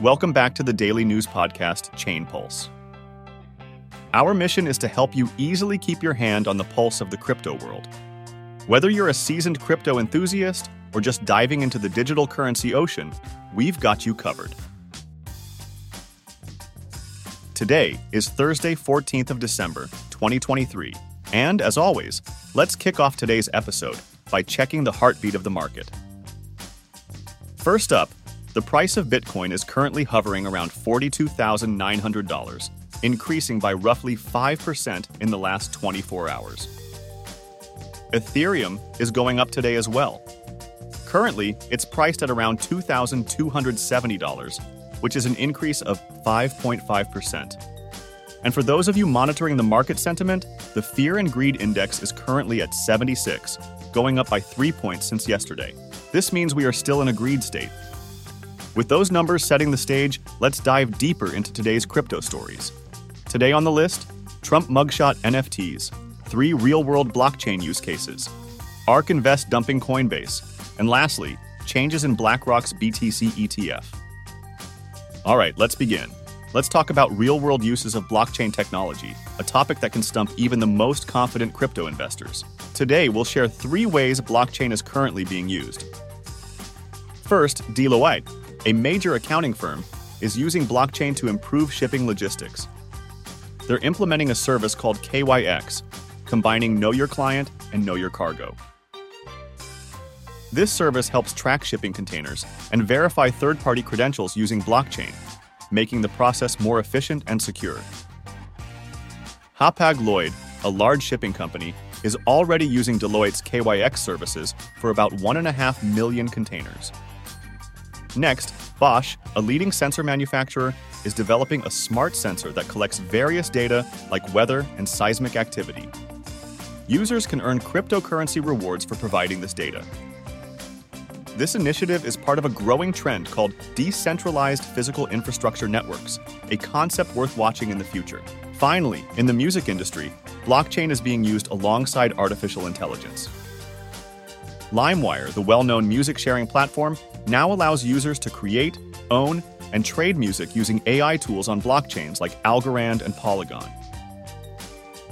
Welcome back to the daily news podcast, Chain Pulse. Our mission is to help you easily keep your hand on the pulse of the crypto world. Whether you're a seasoned crypto enthusiast or just diving into the digital currency ocean, we've got you covered. Today is Thursday, 14th of December, 2023, and as always, let's kick off today's episode by checking the heartbeat of the market. First up, the price of Bitcoin is currently hovering around $42,900, increasing by roughly 5% in the last 24 hours. Ethereum is going up today as well. Currently, it's priced at around $2,270, which is an increase of 5.5%. And for those of you monitoring the market sentiment, the Fear and Greed Index is currently at 76, going up by three points since yesterday. This means we are still in a greed state. With those numbers setting the stage, let's dive deeper into today's crypto stories. Today on the list Trump mugshot NFTs, three real world blockchain use cases, ARK Invest dumping Coinbase, and lastly, changes in BlackRock's BTC ETF. All right, let's begin. Let's talk about real world uses of blockchain technology, a topic that can stump even the most confident crypto investors. Today, we'll share three ways blockchain is currently being used. First, Deloitte, a major accounting firm, is using blockchain to improve shipping logistics. They're implementing a service called KYX, combining Know Your Client and Know Your Cargo. This service helps track shipping containers and verify third party credentials using blockchain, making the process more efficient and secure. Hapag Lloyd, a large shipping company, is already using Deloitte's KYX services for about 1.5 million containers. Next, Bosch, a leading sensor manufacturer, is developing a smart sensor that collects various data like weather and seismic activity. Users can earn cryptocurrency rewards for providing this data. This initiative is part of a growing trend called decentralized physical infrastructure networks, a concept worth watching in the future. Finally, in the music industry, blockchain is being used alongside artificial intelligence. LimeWire, the well known music sharing platform, now allows users to create, own, and trade music using AI tools on blockchains like Algorand and Polygon.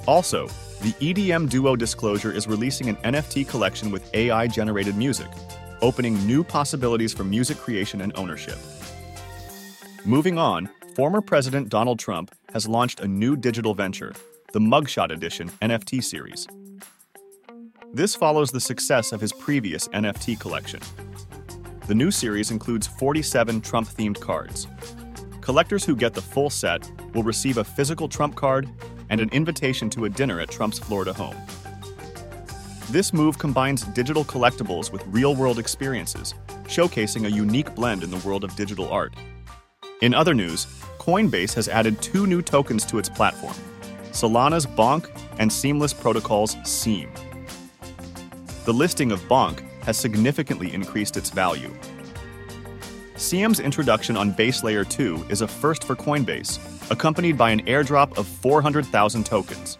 Also, the EDM Duo Disclosure is releasing an NFT collection with AI generated music, opening new possibilities for music creation and ownership. Moving on, former President Donald Trump has launched a new digital venture, the Mugshot Edition NFT series. This follows the success of his previous NFT collection. The new series includes 47 Trump themed cards. Collectors who get the full set will receive a physical Trump card and an invitation to a dinner at Trump's Florida home. This move combines digital collectibles with real world experiences, showcasing a unique blend in the world of digital art. In other news, Coinbase has added two new tokens to its platform Solana's Bonk and Seamless Protocol's Seam the listing of Bonk has significantly increased its value. Seam's introduction on Base Layer 2 is a first for Coinbase, accompanied by an airdrop of 400,000 tokens.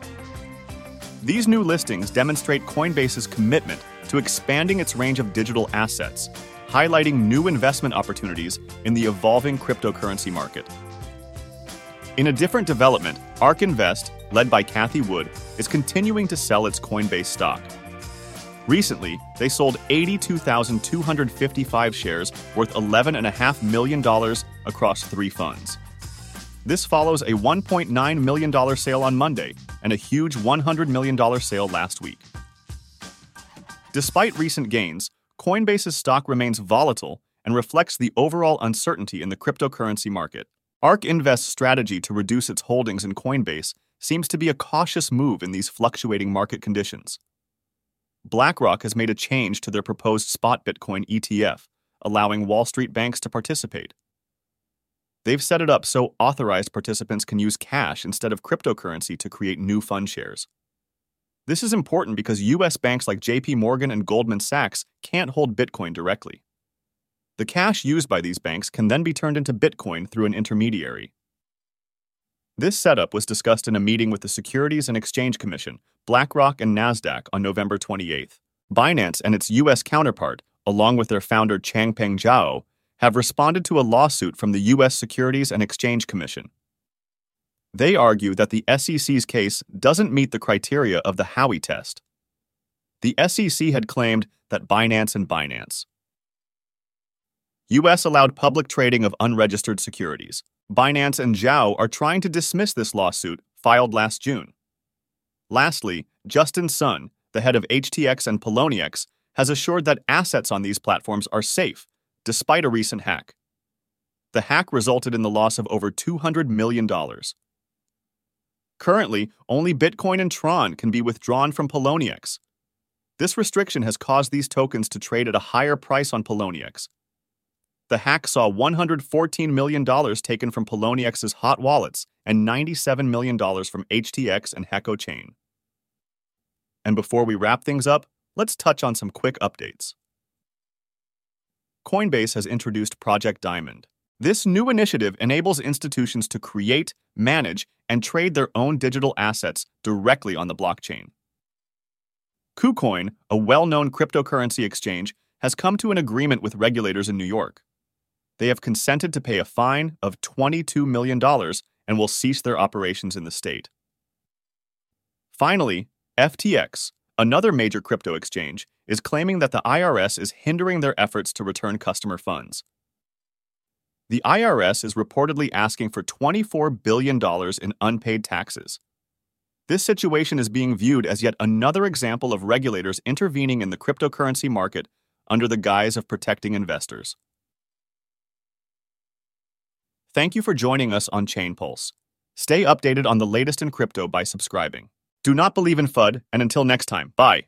These new listings demonstrate Coinbase's commitment to expanding its range of digital assets, highlighting new investment opportunities in the evolving cryptocurrency market. In a different development, ARK Invest, led by Cathie Wood, is continuing to sell its Coinbase stock. Recently, they sold 82,255 shares worth $11.5 million across three funds. This follows a $1.9 million sale on Monday and a huge $100 million sale last week. Despite recent gains, Coinbase's stock remains volatile and reflects the overall uncertainty in the cryptocurrency market. ARK Invest's strategy to reduce its holdings in Coinbase seems to be a cautious move in these fluctuating market conditions. BlackRock has made a change to their proposed spot Bitcoin ETF, allowing Wall Street banks to participate. They've set it up so authorized participants can use cash instead of cryptocurrency to create new fund shares. This is important because US banks like JP Morgan and Goldman Sachs can't hold Bitcoin directly. The cash used by these banks can then be turned into Bitcoin through an intermediary. This setup was discussed in a meeting with the Securities and Exchange Commission, BlackRock, and NASDAQ on November 28th. Binance and its U.S. counterpart, along with their founder Changpeng Zhao, have responded to a lawsuit from the U.S. Securities and Exchange Commission. They argue that the SEC's case doesn't meet the criteria of the Howey test. The SEC had claimed that Binance and Binance. U.S. allowed public trading of unregistered securities. Binance and Zhao are trying to dismiss this lawsuit filed last June. Lastly, Justin Sun, the head of HTX and Poloniex, has assured that assets on these platforms are safe, despite a recent hack. The hack resulted in the loss of over $200 million. Currently, only Bitcoin and Tron can be withdrawn from Poloniex. This restriction has caused these tokens to trade at a higher price on Poloniex. The hack saw $114 million taken from Poloniex's hot wallets and $97 million from HTX and Heco Chain. And before we wrap things up, let's touch on some quick updates. Coinbase has introduced Project Diamond. This new initiative enables institutions to create, manage, and trade their own digital assets directly on the blockchain. KuCoin, a well known cryptocurrency exchange, has come to an agreement with regulators in New York. They have consented to pay a fine of $22 million and will cease their operations in the state. Finally, FTX, another major crypto exchange, is claiming that the IRS is hindering their efforts to return customer funds. The IRS is reportedly asking for $24 billion in unpaid taxes. This situation is being viewed as yet another example of regulators intervening in the cryptocurrency market under the guise of protecting investors. Thank you for joining us on Chain Pulse. Stay updated on the latest in crypto by subscribing. Do not believe in FUD, and until next time, bye.